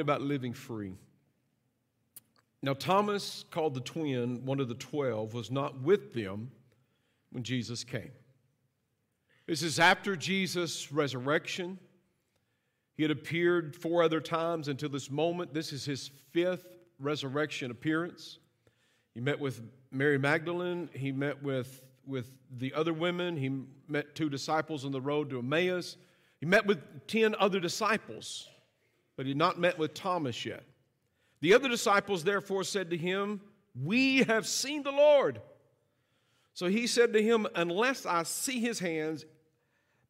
about living free. Now, Thomas, called the twin, one of the twelve, was not with them when Jesus came. This is after Jesus' resurrection. He had appeared four other times until this moment. This is his fifth resurrection appearance. He met with Mary Magdalene. He met with, with the other women. He met two disciples on the road to Emmaus. He met with 10 other disciples, but he had not met with Thomas yet. The other disciples therefore said to him, We have seen the Lord. So he said to him, Unless I see his hands,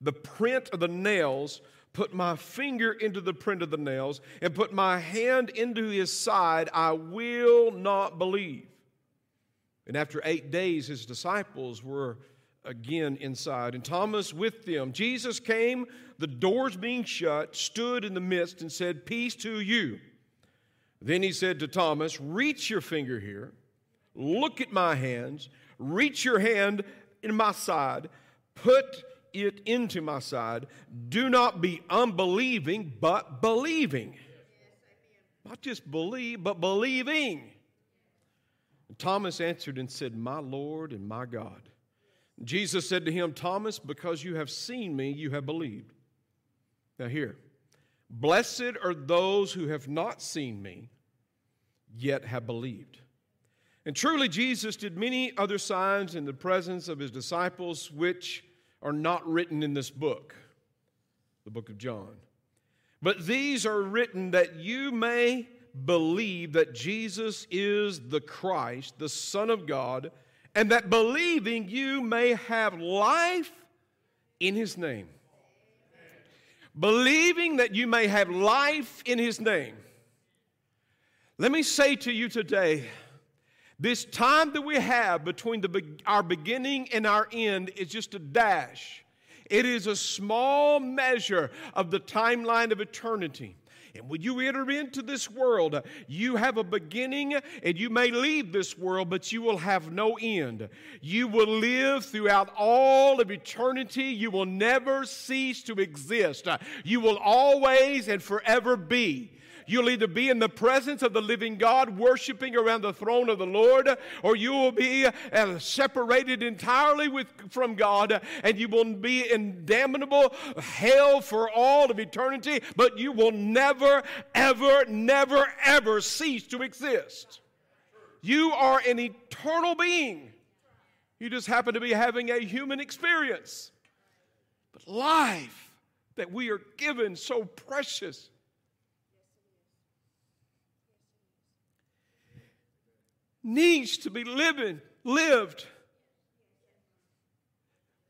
the print of the nails, put my finger into the print of the nails, and put my hand into his side, I will not believe. And after eight days, his disciples were again inside, and Thomas with them. Jesus came, the doors being shut, stood in the midst, and said, Peace to you. Then he said to Thomas, Reach your finger here, look at my hands, reach your hand in my side, put it into my side. Do not be unbelieving, but believing. Not just believe, but believing. And Thomas answered and said, My Lord and my God. Jesus said to him, Thomas, because you have seen me, you have believed. Now, here, blessed are those who have not seen me, yet have believed. And truly, Jesus did many other signs in the presence of his disciples, which are not written in this book, the book of John. But these are written that you may believe that Jesus is the Christ, the Son of God and that believing you may have life in his name. Believing that you may have life in his name. Let me say to you today this time that we have between the, our beginning and our end is just a dash. It is a small measure of the timeline of eternity. And when you enter into this world, you have a beginning and you may leave this world, but you will have no end. You will live throughout all of eternity. You will never cease to exist. You will always and forever be. You'll either be in the presence of the living God, worshiping around the throne of the Lord, or you will be uh, separated entirely with, from God, and you will be in damnable hell for all of eternity, but you will never, ever, never, ever cease to exist. You are an eternal being. You just happen to be having a human experience. But life that we are given so precious needs to be living, lived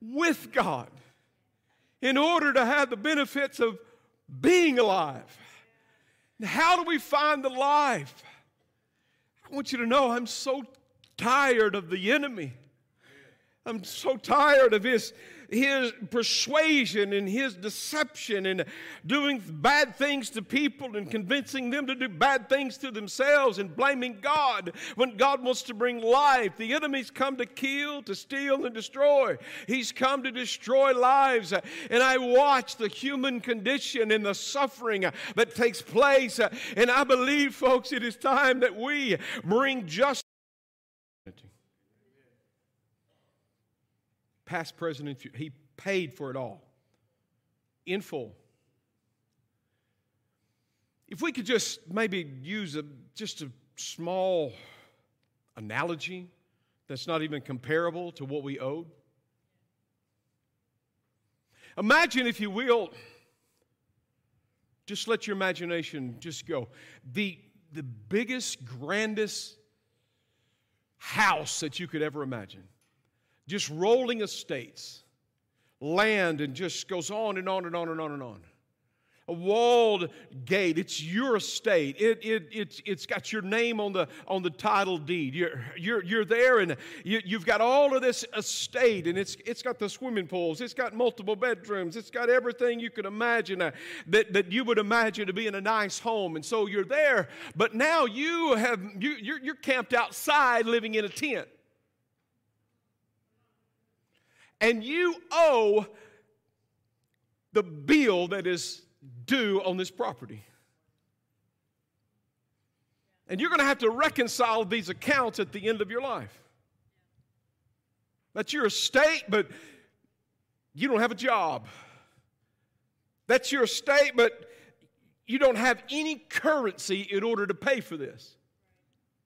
with God in order to have the benefits of being alive. How do we find the life? I want you to know I'm so tired of the enemy. I'm so tired of his his persuasion and his deception and doing bad things to people and convincing them to do bad things to themselves and blaming God when God wants to bring life. The enemy's come to kill, to steal, and destroy. He's come to destroy lives. And I watch the human condition and the suffering that takes place. And I believe, folks, it is time that we bring justice. Past, present, and future. He paid for it all in full. If we could just maybe use a, just a small analogy that's not even comparable to what we owed. Imagine, if you will, just let your imagination just go. The, the biggest, grandest house that you could ever imagine just rolling estates, land, and just goes on and on and on and on and on. A walled gate, it's your estate. It, it, it's, it's got your name on the, on the title deed. You're, you're, you're there and you, you've got all of this estate, and it's, it's got the swimming pools, it's got multiple bedrooms, it's got everything you could imagine uh, that, that you would imagine to be in a nice home. And so you're there, but now you have, you, you're, you're camped outside living in a tent and you owe the bill that is due on this property. And you're going to have to reconcile these accounts at the end of your life. That's your estate, but you don't have a job. That's your estate, but you don't have any currency in order to pay for this.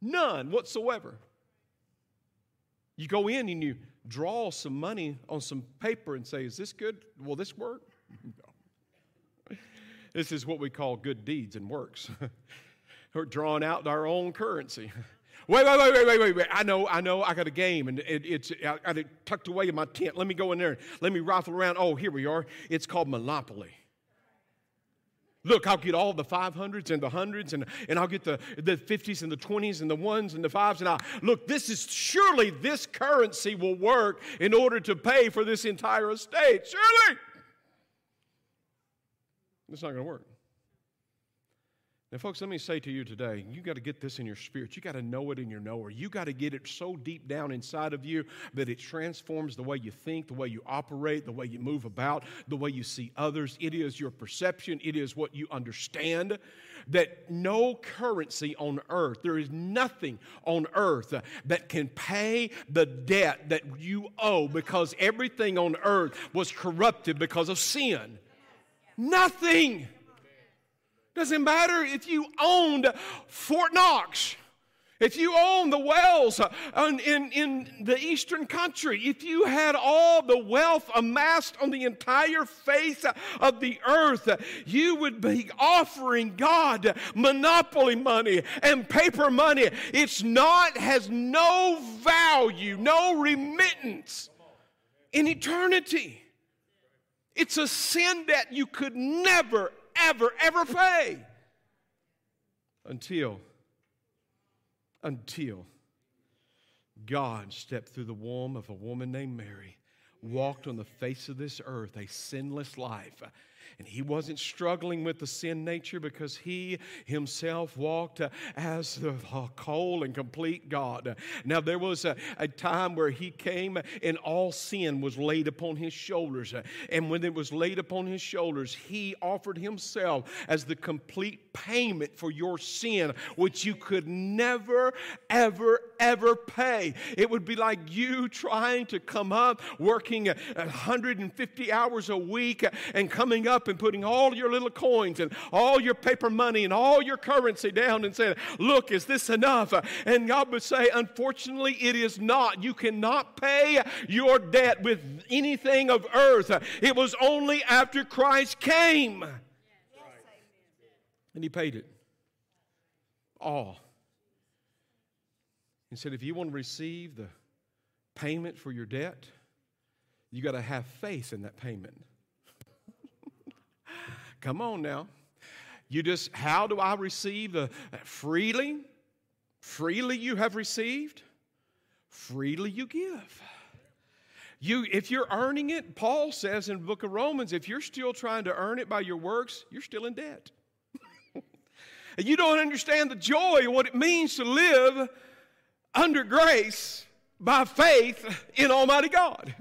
None whatsoever. You go in and you draw some money on some paper and say, Is this good? Will this work? No. This is what we call good deeds and works. We're drawing out our own currency. Wait, wait, wait, wait, wait, wait, wait. I know, I know, I got a game and it, it's I it tucked away in my tent. Let me go in there. Let me rifle around. Oh, here we are. It's called Monopoly. Look, I'll get all the 500s and the hundreds, and, and I'll get the, the 50s and the 20s and the ones and the fives. And I look, this is surely this currency will work in order to pay for this entire estate. Surely. It's not going to work. Now, folks, let me say to you today, you got to get this in your spirit. You got to know it in your knower. You got to get it so deep down inside of you that it transforms the way you think, the way you operate, the way you move about, the way you see others. It is your perception, it is what you understand. That no currency on earth, there is nothing on earth that can pay the debt that you owe because everything on earth was corrupted because of sin. Nothing. Doesn't matter if you owned Fort Knox. If you own the wells uh, in, in the eastern country, if you had all the wealth amassed on the entire face of the earth, you would be offering God monopoly money and paper money. It's not, has no value, no remittance in eternity. It's a sin that you could never, ever, ever pay until, until God stepped through the womb of a woman named Mary, walked on the face of this earth a sinless life and he wasn't struggling with the sin nature because he himself walked uh, as the whole and complete God. Now, there was a, a, time where he came and all sin was laid upon his shoulders. And when it was laid upon his shoulders, he offered himself as the complete payment for your sin, which you could never, ever, ever pay. It would be like you trying to come up working 150 hours a week and coming up and putting all your little coins and all your paper money and all your currency down and saying, Look, is this enough? And God would say, Unfortunately, it is not. You cannot pay your debt with anything of earth. It was only after Christ came. And He paid it all. He said, If you want to receive the payment for your debt, you got to have faith in that payment. Come on now. You just, how do I receive the freely? Freely you have received, freely you give. You, if you're earning it, Paul says in the book of Romans, if you're still trying to earn it by your works, you're still in debt. and you don't understand the joy what it means to live under grace by faith in Almighty God.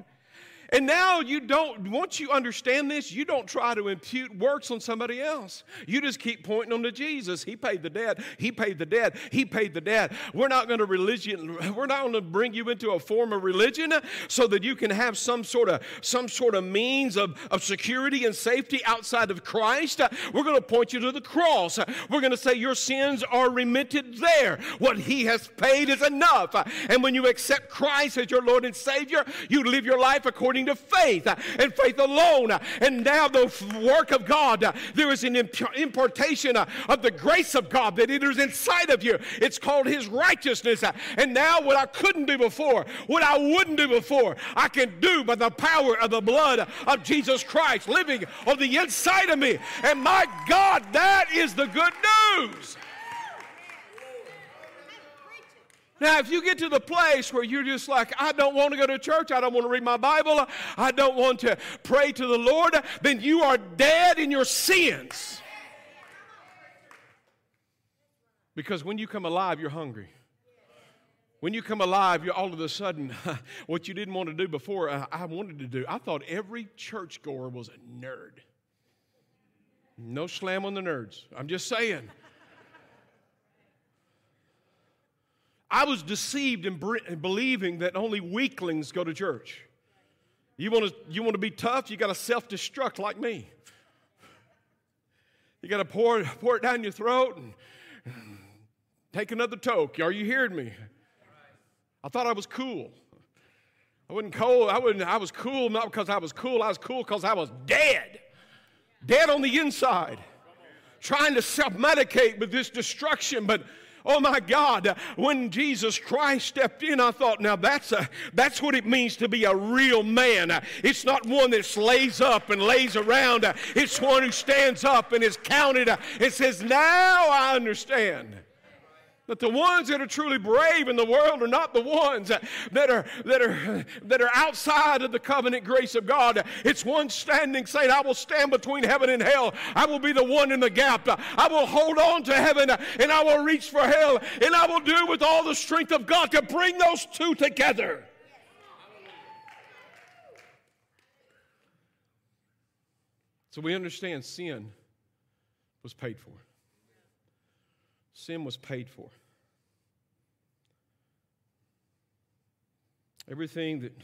And now you don't, once you understand this, you don't try to impute works on somebody else. You just keep pointing them to Jesus. He paid the debt. He paid the debt. He paid the debt. We're not going to religion, we're not going to bring you into a form of religion so that you can have some sort of some sort of means of, of security and safety outside of Christ. We're going to point you to the cross. We're going to say your sins are remitted there. What he has paid is enough. And when you accept Christ as your Lord and Savior, you live your life according according to faith and faith alone. And now the work of God, there is an importation of the grace of God that is inside of you. It's called His righteousness. And now what I couldn't do before, what I wouldn't do before, I can do by the power of the blood of Jesus Christ living on the inside of me. And my God, that is the good news. Now, if you get to the place where you're just like, I don't want to go to church, I don't want to read my Bible, I don't want to pray to the Lord, then you are dead in your sins. Because when you come alive, you're hungry. When you come alive, you're all of a sudden, what you didn't want to do before, uh, I wanted to do. I thought every churchgoer was a nerd. No slam on the nerds. I'm just saying. I was deceived in, in believing that only weaklings go to church. You want to, you want to be tough? You got to self destruct like me. You got to pour, pour it down your throat and take another toke. Are you hearing me? I thought I was cool. I wasn't cool. I, wasn't, I was cool not because I was cool. I was cool because I was dead. Dead on the inside. Trying to self medicate with this destruction, but Oh my God, when Jesus Christ stepped in, I thought, now that's, a, that's what it means to be a real man. It's not one that lays up and lays around, it's one who stands up and is counted and says, Now I understand. That the ones that are truly brave in the world are not the ones that are, that are, that are outside of the covenant grace of God. It's one standing saying, I will stand between heaven and hell. I will be the one in the gap. I will hold on to heaven and I will reach for hell. And I will do with all the strength of God to bring those two together. So we understand sin was paid for. Sin was paid for. Everything that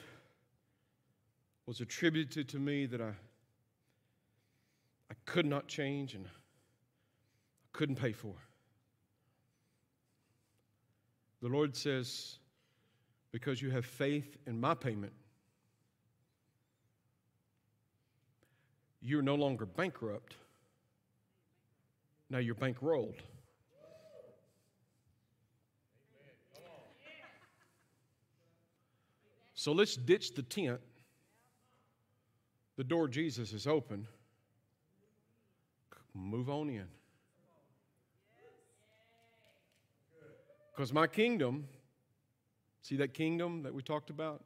was attributed to me that I, I could not change and I couldn't pay for. The Lord says, because you have faith in my payment, you're no longer bankrupt. Now you're bankrolled. So let's ditch the tent. The door Jesus is open. Move on in. Because my kingdom, see that kingdom that we talked about?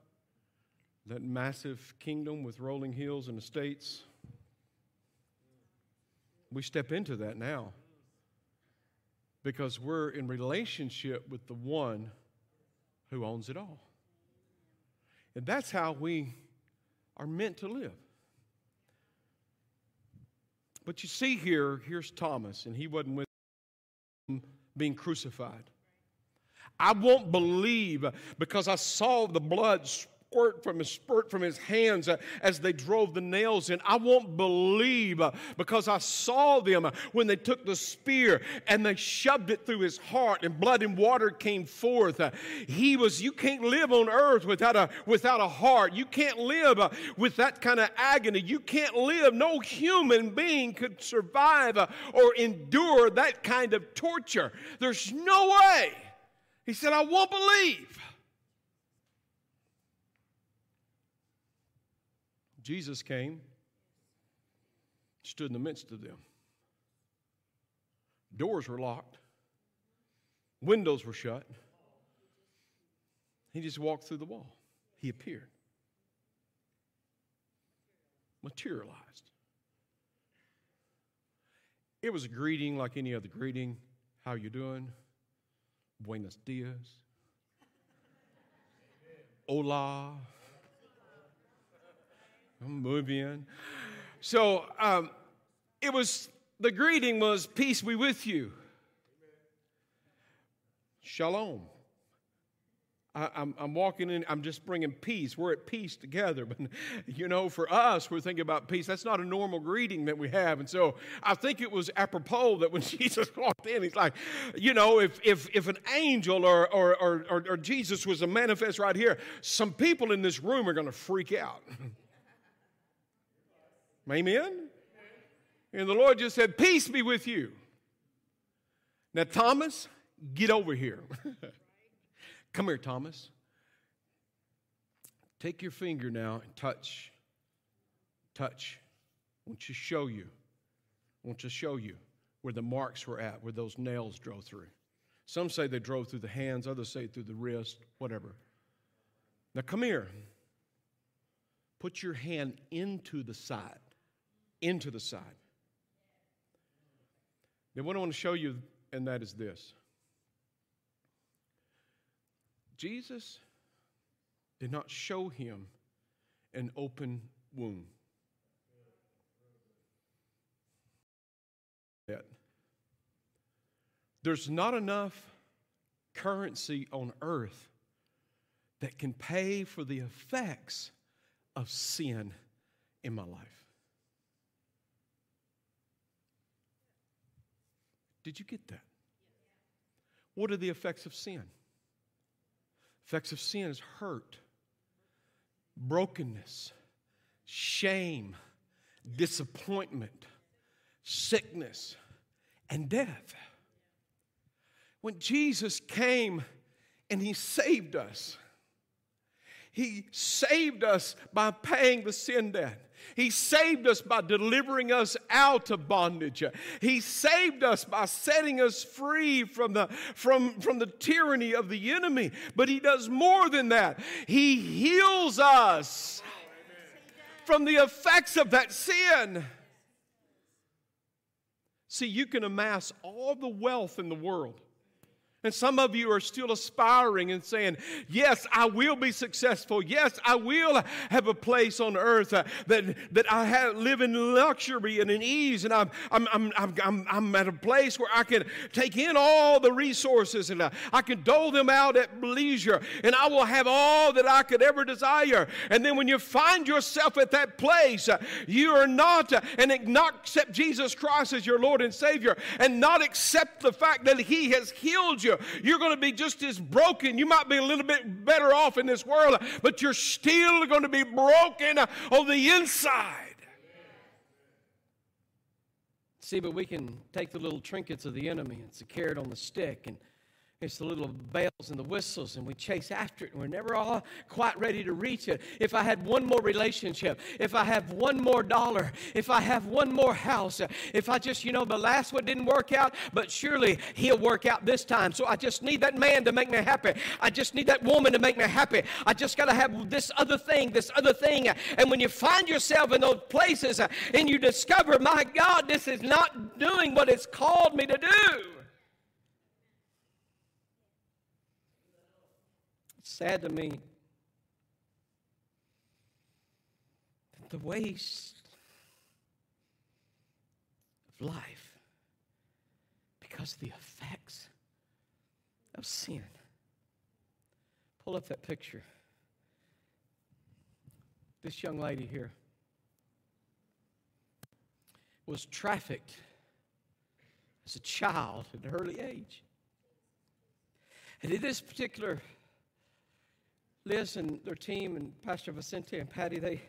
That massive kingdom with rolling hills and estates? We step into that now because we're in relationship with the one who owns it all. And that's how we are meant to live. But you see here, here's Thomas, and he wasn't with being crucified. I won't believe because I saw the blood squirt from his spurt from his hands uh, as they drove the nails in. I won't believe uh, because I saw them uh, when they took the spear and they shoved it through his heart and blood and water came forth. He was you can't live on earth without a without a heart. You can't live with that kind of agony. You can't live no human being could survive or endure that kind of torture. There's no way. He said I won't believe. Jesus came, stood in the midst of them. Doors were locked, windows were shut. He just walked through the wall. He appeared, materialized. It was a greeting like any other greeting. How you doing? Buenos dias. Hola. Bien. So um, it was, the greeting was, Peace be with you. Shalom. I, am I'm walking in, I'm just bringing peace. We're at peace together. But, you know, for us, we're thinking about peace. That's not a normal greeting that we have. And so I think it was apropos that when Jesus walked in, he's like, you know, if, if, if an angel or, or, or, or Jesus was a manifest right here, some people in this room are going to freak out. Amen? And the Lord just said, Peace be with you. Now, Thomas, get over here. Come here, Thomas. Take your finger now and touch. Touch. I want to show you. I want to show you where the marks were at, where those nails drove through. Some say they drove through the hands, others say through the wrist, whatever. Now come here. Put your hand into the side into the side. Then, what I want to show you, and that is this Jesus did not show him an open wound. There's not enough currency on earth that can pay for the effects of sin in my life. Did you get that? What are the effects of sin? Effects of sin is hurt, brokenness, shame, disappointment, sickness, and death. When Jesus came and He saved us, He saved us by paying the sin debt. He saved us by delivering us out of bondage. He saved us by setting us free from the, from, from the tyranny of the enemy. But He does more than that, He heals us from the effects of that sin. See, you can amass all the wealth in the world and some of you are still aspiring and saying, Yes, I will be successful. Yes, I will have a place on earth uh, that, that I have, live in luxury and in ease. And I'm, I'm, I'm, I'm, I'm at a place where I can take in all the resources and I, uh, I can dole them out at leisure. And I will have all that I could ever desire. And then when you find yourself at that place, uh, you are not, and not accept Jesus Christ as your Lord and Savior, and not accept the fact that He has healed you you. You're going to be just as broken. You might be a little bit better off in this world, but you're still going to be broken on the inside. See, but we can take the little trinkets of the enemy. It's a carrot on the stick and it's the little bells and the whistles, and we chase after it, and we're never all quite ready to reach it. If I had one more relationship, if I have one more dollar, if I have one more house, if I just, you know, the last one didn't work out, but surely he'll work out this time. So I just need that man to make me happy. I just need that woman to make me happy. I just got to have this other thing, this other thing. And when you find yourself in those places and you discover, my God, this is not doing what it's called me to do. Sad to me the waste of life because of the effects of sin. Pull up that picture. This young lady here was trafficked as a child at an early age. And in this particular Liz and their team and Pastor Vicente and Patty, they,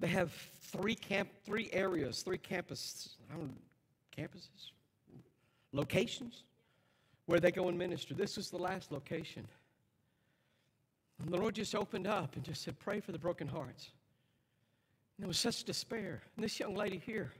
they have three camp, three areas, three don't know, campuses, locations where they go and minister. This is the last location. And the Lord just opened up and just said, Pray for the broken hearts. And there was such despair. And this young lady here,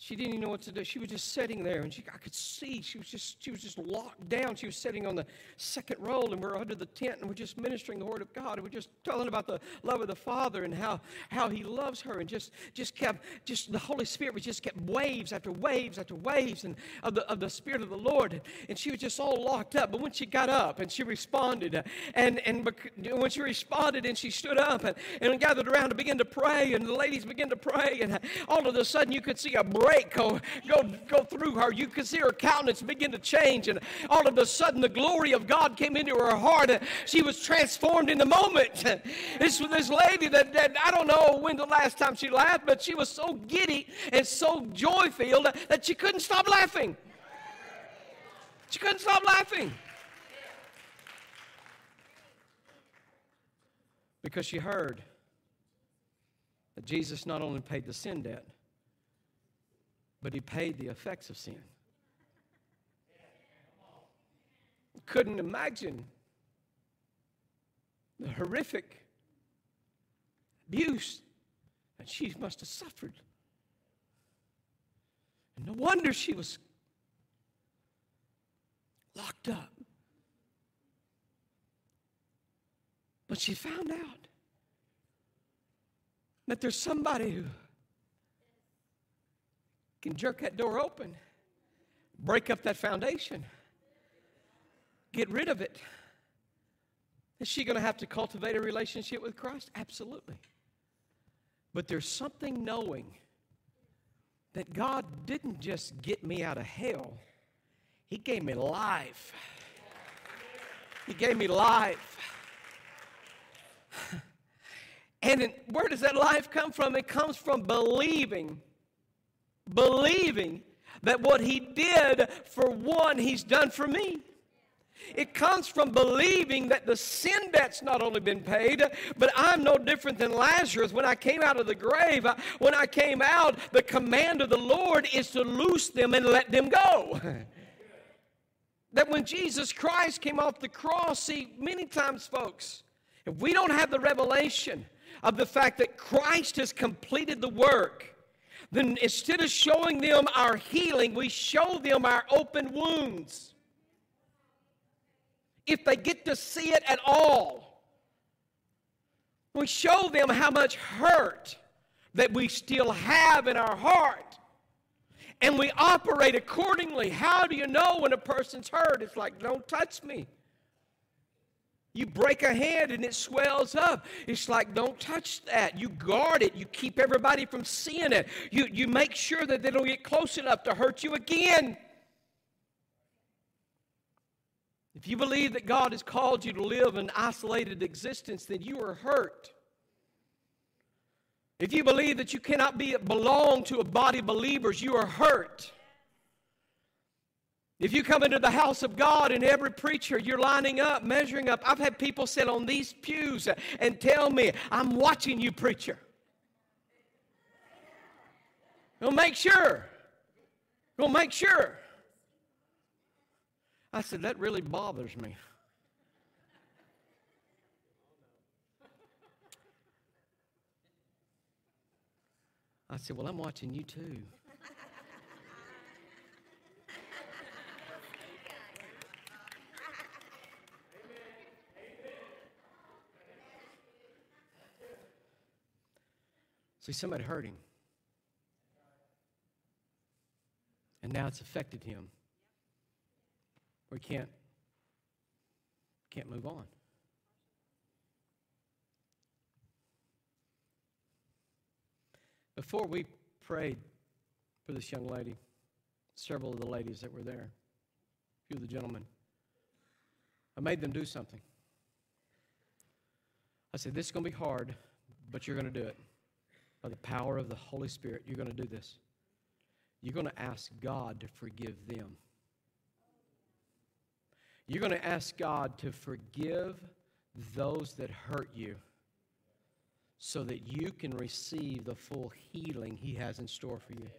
she didn't even know what to do. She was just sitting there, and she, I could see she was just she was just locked down. She was sitting on the second row, and we're under the tent, and we're just ministering the word of God, and we're just telling about the love of the Father and how how He loves her, and just just kept just the Holy Spirit was just kept waves after waves after waves, and of the of the Spirit of the Lord, and she was just all locked up. But when she got up and she responded, and and when she responded and she stood up and, and gathered around to begin to pray, and the ladies began to pray, and all of a sudden you could see a break go, go, go through her. You could see her countenance begin to change, and all of a sudden the glory of God came into her heart. and She was transformed in the moment. This this lady that, that I don't know when the last time she laughed, but she was so giddy and so joy filled that she couldn't stop laughing. She couldn't stop laughing. Because she heard that Jesus not only paid the sin debt, but he paid the effects of sin. Couldn't imagine the horrific abuse that she must have suffered. And no wonder she was locked up. But she found out that there's somebody who can jerk that door open, break up that foundation, get rid of it. Is she going to have to cultivate a relationship with Christ? Absolutely. But there's something knowing that God didn't just get me out of hell, He gave me life. He gave me life. And where does that life come from? It comes from believing, believing that what He did for one, He's done for me. It comes from believing that the sin debt's not only been paid, but I'm no different than Lazarus. When I came out of the grave, when I came out, the command of the Lord is to loose them and let them go. that when Jesus Christ came off the cross, see, many times, folks, if we don't have the revelation of the fact that Christ has completed the work, then instead of showing them our healing, we show them our open wounds. If they get to see it at all, we show them how much hurt that we still have in our heart. And we operate accordingly. How do you know when a person's hurt? It's like, don't touch me. You break a hand and it swells up. It's like, don't touch that. You guard it. You keep everybody from seeing it. You, you make sure that they don't get close enough to hurt you again. If you believe that God has called you to live an isolated existence, then you are hurt. If you believe that you cannot be belong to a body of believers, you are hurt. If you come into the house of God and every preacher, you're lining up, measuring up. I've had people sit on these pews and tell me, I'm watching you, preacher. Go make sure. Go make sure. I said, that really bothers me. I said, well, I'm watching you too. See, somebody hurt him. And now it's affected him. We can't, can't move on. Before we prayed for this young lady, several of the ladies that were there, a few of the gentlemen, I made them do something. I said, This is going to be hard, but you're going to do it by the power of the Holy Spirit, you're going to do this. You're going to ask God to forgive them. You're going to ask God to forgive those that hurt you so that you can receive the full healing He has in store for you.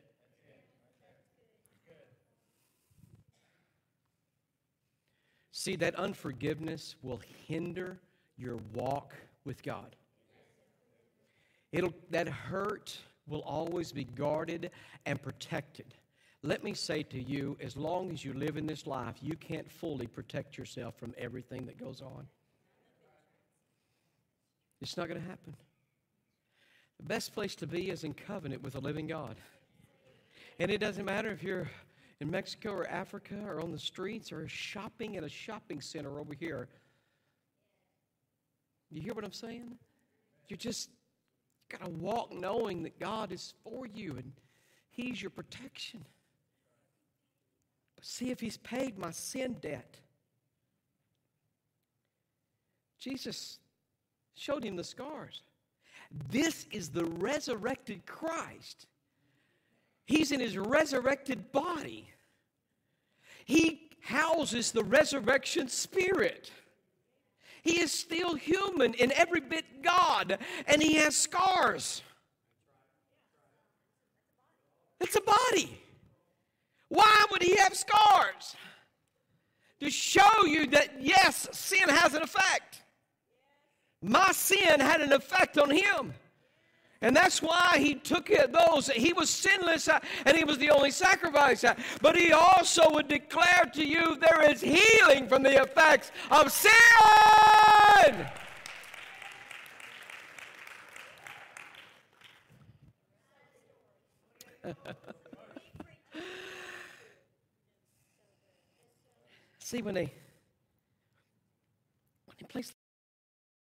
See, that unforgiveness will hinder your walk with God. It'll, that hurt will always be guarded and protected. Let me say to you, as long as you live in this life, you can't fully protect yourself from everything that goes on. It's not going to happen. The best place to be is in covenant with a living God. And it doesn't matter if you're in Mexico or Africa or on the streets or shopping at a shopping center over here. You hear what I'm saying? You're just got to walk knowing that God is for you and He's your protection. But see if He's paid my sin debt. Jesus showed him the scars. This is the resurrected Christ. He's in his resurrected body. He houses the resurrection spirit. He is still human and every bit God, and he has scars. It's a body. Why would he have scars? To show you that, yes, sin has an effect. My sin had an effect on him. And that's why he took those. He was sinless uh, and he was the only sacrifice. Uh, but he also would declare to you there is healing from the effects of sin. See, when they,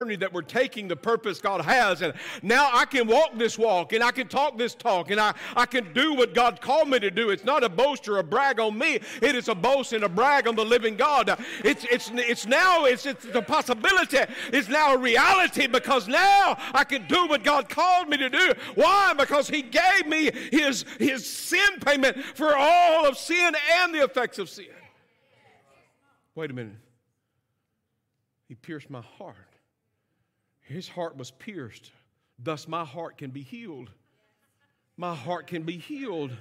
place that we're taking the purpose God has. And now I can walk this walk and I can talk this talk and I, I can do what God called me to do. It's not a boast or a brag on me. It is a boast and a brag on the living God. It's, it's, it's now, it's, it's the possibility. It's now a reality because now I can do what God called me to do. Why? Because He gave me His, his sin payment for all of sin and the effects of sin. Wait a minute. He pierced my heart. His heart was pierced. Thus, my heart can be healed. My heart can be healed.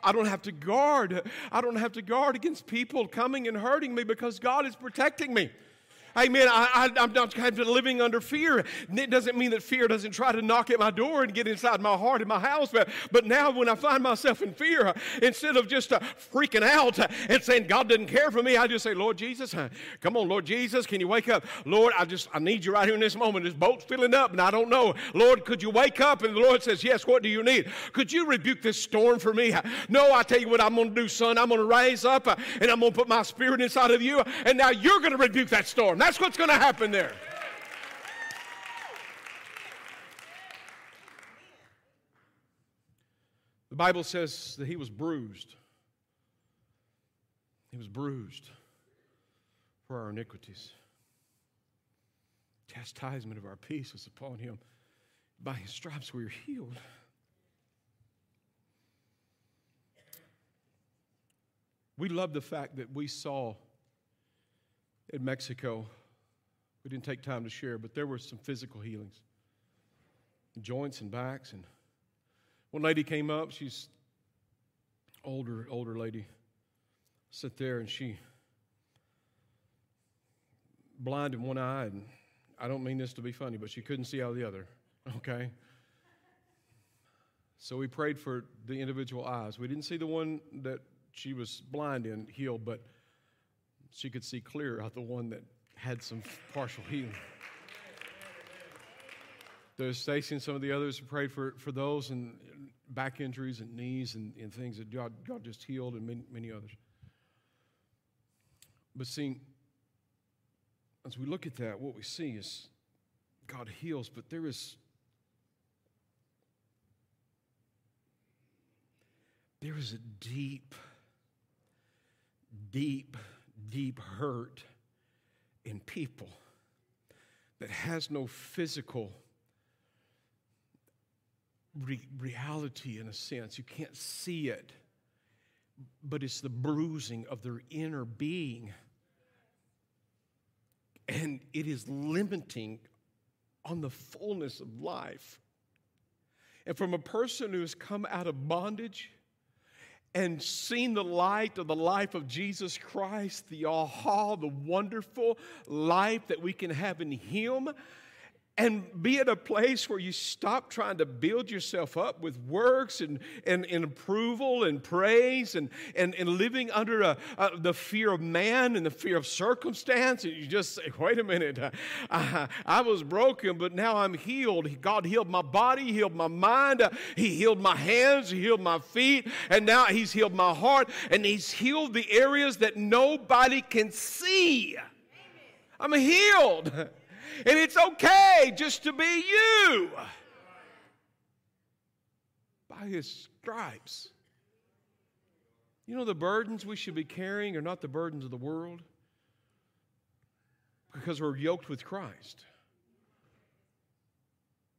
I don't have to guard. I don't have to guard against people coming and hurting me because God is protecting me. Amen. I, am not living under fear. It doesn't mean that fear doesn't try to knock at my door and get inside my heart and my house. But, but now, when I find myself in fear, instead of just uh, freaking out and saying God doesn't care for me, I just say, Lord Jesus, come on, Lord Jesus, can you wake up? Lord, I just I need you right here in this moment. This boat's filling up, and I don't know. Lord, could you wake up? And the Lord says, Yes. What do you need? Could you rebuke this storm for me? No, I tell you what I'm going to do, son. I'm going to rise up uh, and I'm going to put my spirit inside of you, and now you're going to rebuke that storm. What's going to happen there. The Bible says that he was bruised. He was bruised for our iniquities. Chastisement of our peace was upon him. By his stripes we are healed. We love the fact that we saw in Mexico we didn't take time to share, but there were some physical healings joints and backs. And one lady came up, she's older, older lady, sit there and she blind in one eye, and I don't mean this to be funny, but she couldn't see out of the other. Okay? So we prayed for the individual eyes. We didn't see the one that she was blind in healed, but she could see clear out the one that had some partial healing. There's Stacy and some of the others who prayed for, for those and back injuries and knees and, and things that God, God just healed and many, many others. But seeing, as we look at that, what we see is God heals, but there is there is a deep, deep, deep hurt in people that has no physical re- reality in a sense. You can't see it, but it's the bruising of their inner being. And it is limiting on the fullness of life. And from a person who has come out of bondage, and seen the light of the life of Jesus Christ, the aha, the wonderful life that we can have in Him, and be at a place where you stop trying to build yourself up with works and, and, and approval and praise and, and, and living under a, a, the fear of man and the fear of circumstance. And you just say, wait a minute, uh, I was broken, but now I'm healed. God healed my body, healed my mind, uh, He healed my hands, He healed my feet, and now He's healed my heart, and He's healed the areas that nobody can see. I'm healed. And it's okay just to be you. By his stripes. You know, the burdens we should be carrying are not the burdens of the world because we're yoked with Christ.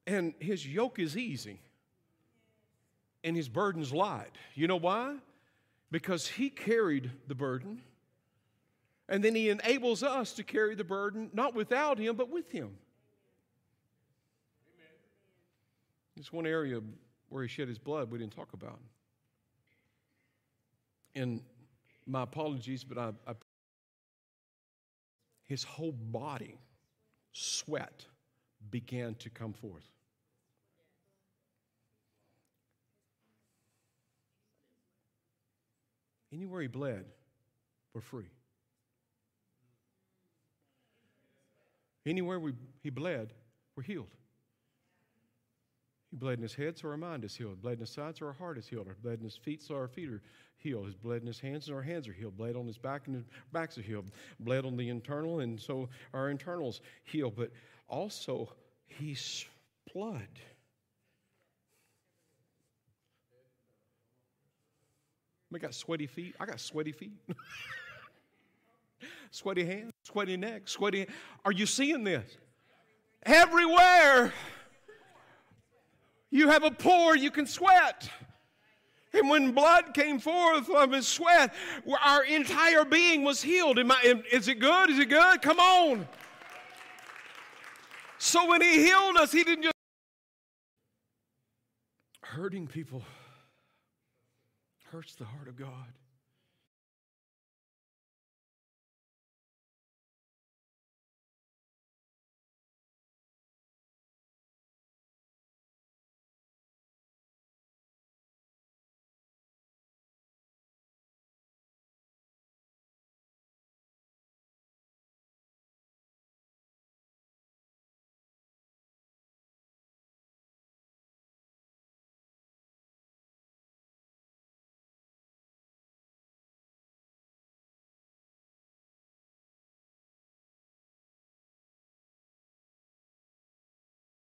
And his yoke is easy and his burden's light. You know why? Because he carried the burden and then he enables us to carry the burden, not without him, but with him. It's one area where he shed his blood we didn't talk about. And my apologies, but I, I his whole body, sweat, began to come forth. Anywhere he bled, we're free. Anywhere we, he bled, we're healed. He bled in his head, so our mind is healed. Bled in his side, so our heart is healed. He bled in his feet, so our feet are healed. His bled in his hands, and our hands are healed. Bled on his back, and his backs are healed. Bled on the internal, and so our internals heal. But also, he's blood. I got sweaty feet. I got sweaty feet. sweaty hands, sweaty neck, sweaty. Are you seeing this? Everywhere. You have a pore, you can sweat. And when blood came forth from his sweat, our entire being was healed. I, is it good? Is it good? Come on. So when he healed us, he didn't just hurting people hurts the heart of God.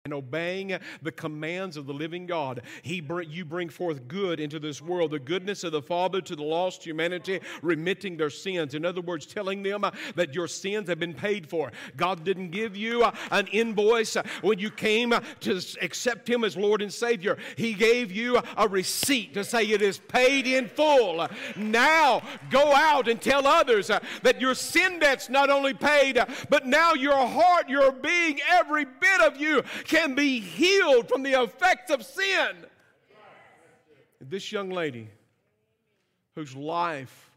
And obeying the commands of the living God, he br- you bring forth good into this world, the goodness of the Father to the lost humanity, remitting their sins. In other words, telling them that your sins have been paid for. God didn't give you an invoice when you came to accept Him as Lord and Savior. He gave you a receipt to say it is paid in full. Now go out and tell others that your sin debt's not only paid, but now your heart, your being, every bit of you can be healed from the effects of sin. This young lady, whose life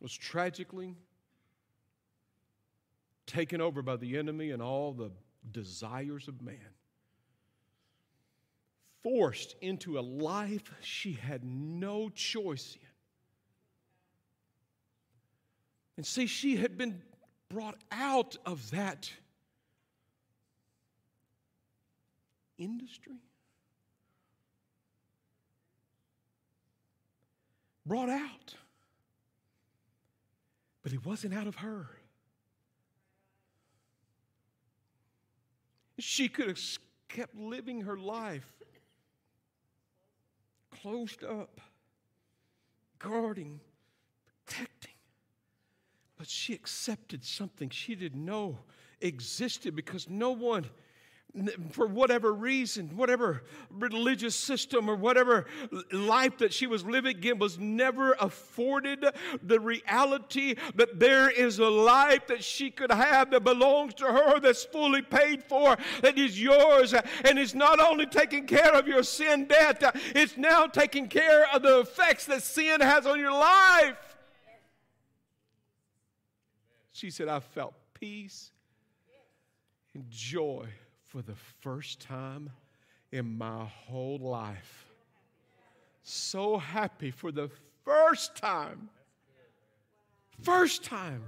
was tragically taken over by the enemy and all the desires of man, forced into a life she had no choice in. And see, she had been brought out of that industry? Brought out. But it wasn't out of her. She could have kept living her life closed up, guarding, protecting. But she accepted something she didn't know existed because no one for whatever reason, whatever religious system or whatever life that she was living in was never afforded the reality that there is a life that she could have that belongs to her, that's fully paid for, that is yours, and is not only taking care of your sin debt, it's now taking care of the effects that sin has on your life. She said, I felt peace and joy for the first time in my whole life. So happy for the first time. First time.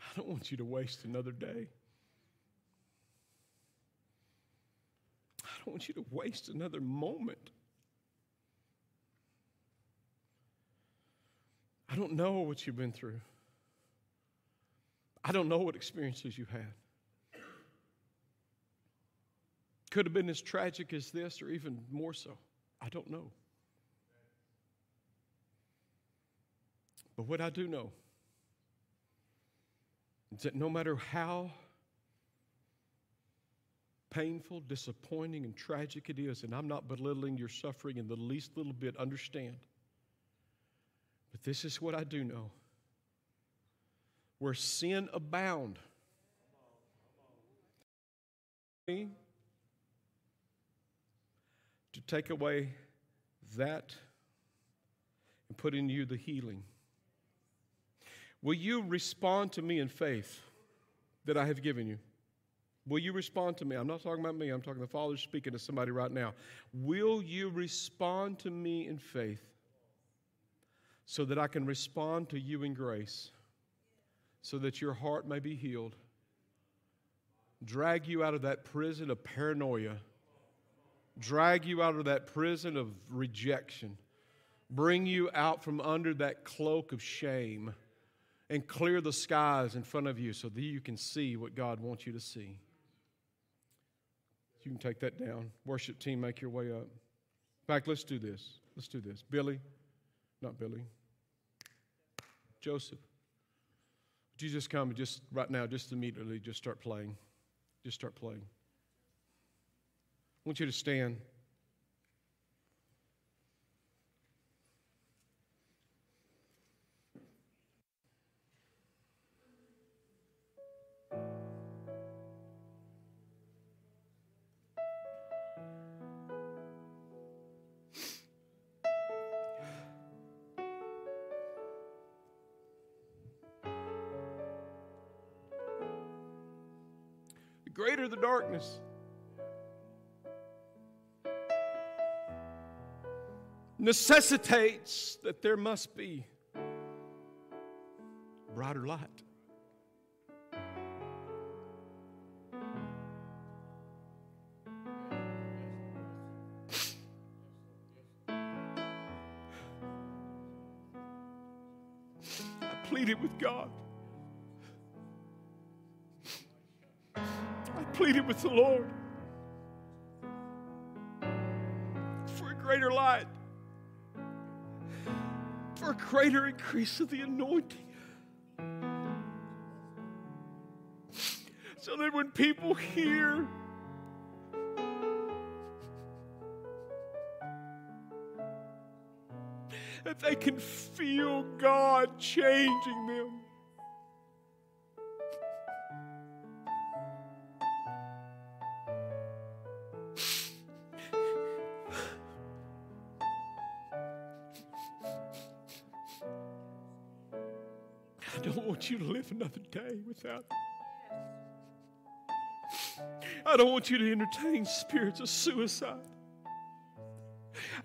I don't want you to waste another day. Don't want you to waste another moment. I don't know what you've been through. I don't know what experiences you've had. Could have been as tragic as this or even more so. I don't know. But what I do know is that no matter how painful, disappointing, and tragic it is, and I'm not belittling your suffering in the least little bit, understand. But this is what I do know where sin abound, to take away that and put in you the healing. Will you respond to me in faith that I have given you? Will you respond to me? I'm not talking about me, I'm talking the Father speaking to somebody right now. Will you respond to me in faith so that I can respond to you in grace, so that your heart may be healed? Drag you out of that prison of paranoia, drag you out of that prison of rejection, bring you out from under that cloak of shame, and clear the skies in front of you so that you can see what God wants you to see. You can take that down. Worship team, make your way up. In fact, let's do this. Let's do this. Billy, not Billy, Joseph. Would you just come and just right now, just immediately, just start playing? Just start playing. I want you to stand. Darkness. Necessitates that there must be brighter light. With the Lord for a greater light, for a greater increase of the anointing. So that when people hear, that they can feel God changing them. Live another day without. I don't want you to entertain spirits of suicide.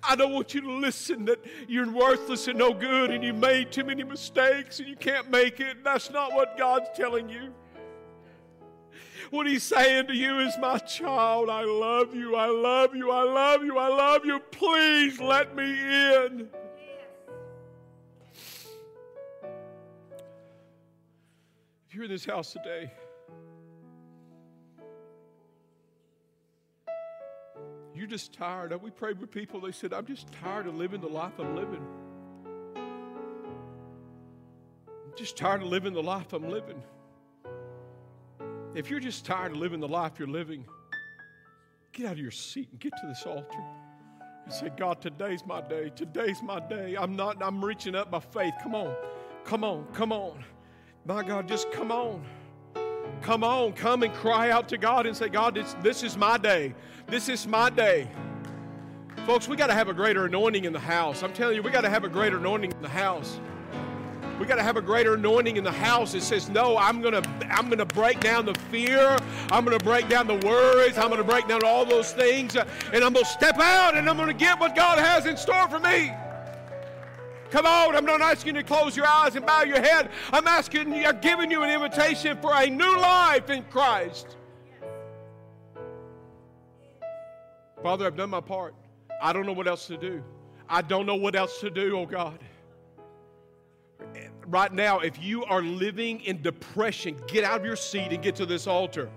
I don't want you to listen that you're worthless and no good and you made too many mistakes and you can't make it. That's not what God's telling you. What He's saying to you is, My child, I love you, I love you, I love you, I love you. Please let me in. If you're in this house today, you're just tired. We prayed with people, they said, I'm just tired of living the life I'm living. I'm just tired of living the life I'm living. If you're just tired of living the life you're living, get out of your seat and get to this altar and say, God, today's my day. Today's my day. I'm not, I'm reaching up by faith. Come on. Come on. Come on. My God, just come on. Come on, come and cry out to God and say, God, this, this is my day. This is my day. Folks, we got to have a greater anointing in the house. I'm telling you, we got to have a greater anointing in the house. We got to have a greater anointing in the house. It says, "No, I'm gonna, I'm gonna break down the fear. I'm gonna break down the worries. I'm gonna break down all those things, and I'm gonna step out and I'm gonna get what God has in store for me." Come on, I'm not asking you to close your eyes and bow your head. I'm asking you, I'm giving you an invitation for a new life in Christ. Father, I've done my part. I don't know what else to do. I don't know what else to do, oh God. Right now, if you are living in depression, get out of your seat and get to this altar.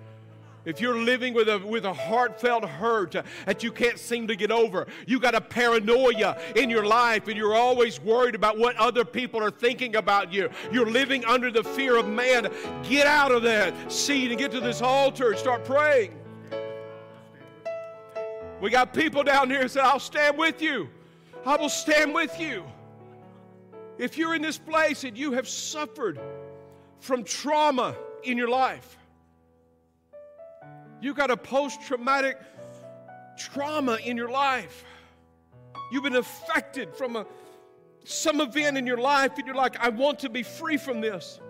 If you're living with a, with a heartfelt hurt that you can't seem to get over, you got a paranoia in your life and you're always worried about what other people are thinking about you. You're living under the fear of man. Get out of that seat and get to this altar and start praying. We got people down here that said, I'll stand with you. I will stand with you. If you're in this place and you have suffered from trauma in your life, you got a post traumatic trauma in your life. You've been affected from a, some event in your life, and you're like, I want to be free from this.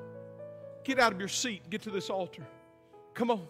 Get out of your seat, get to this altar. Come on.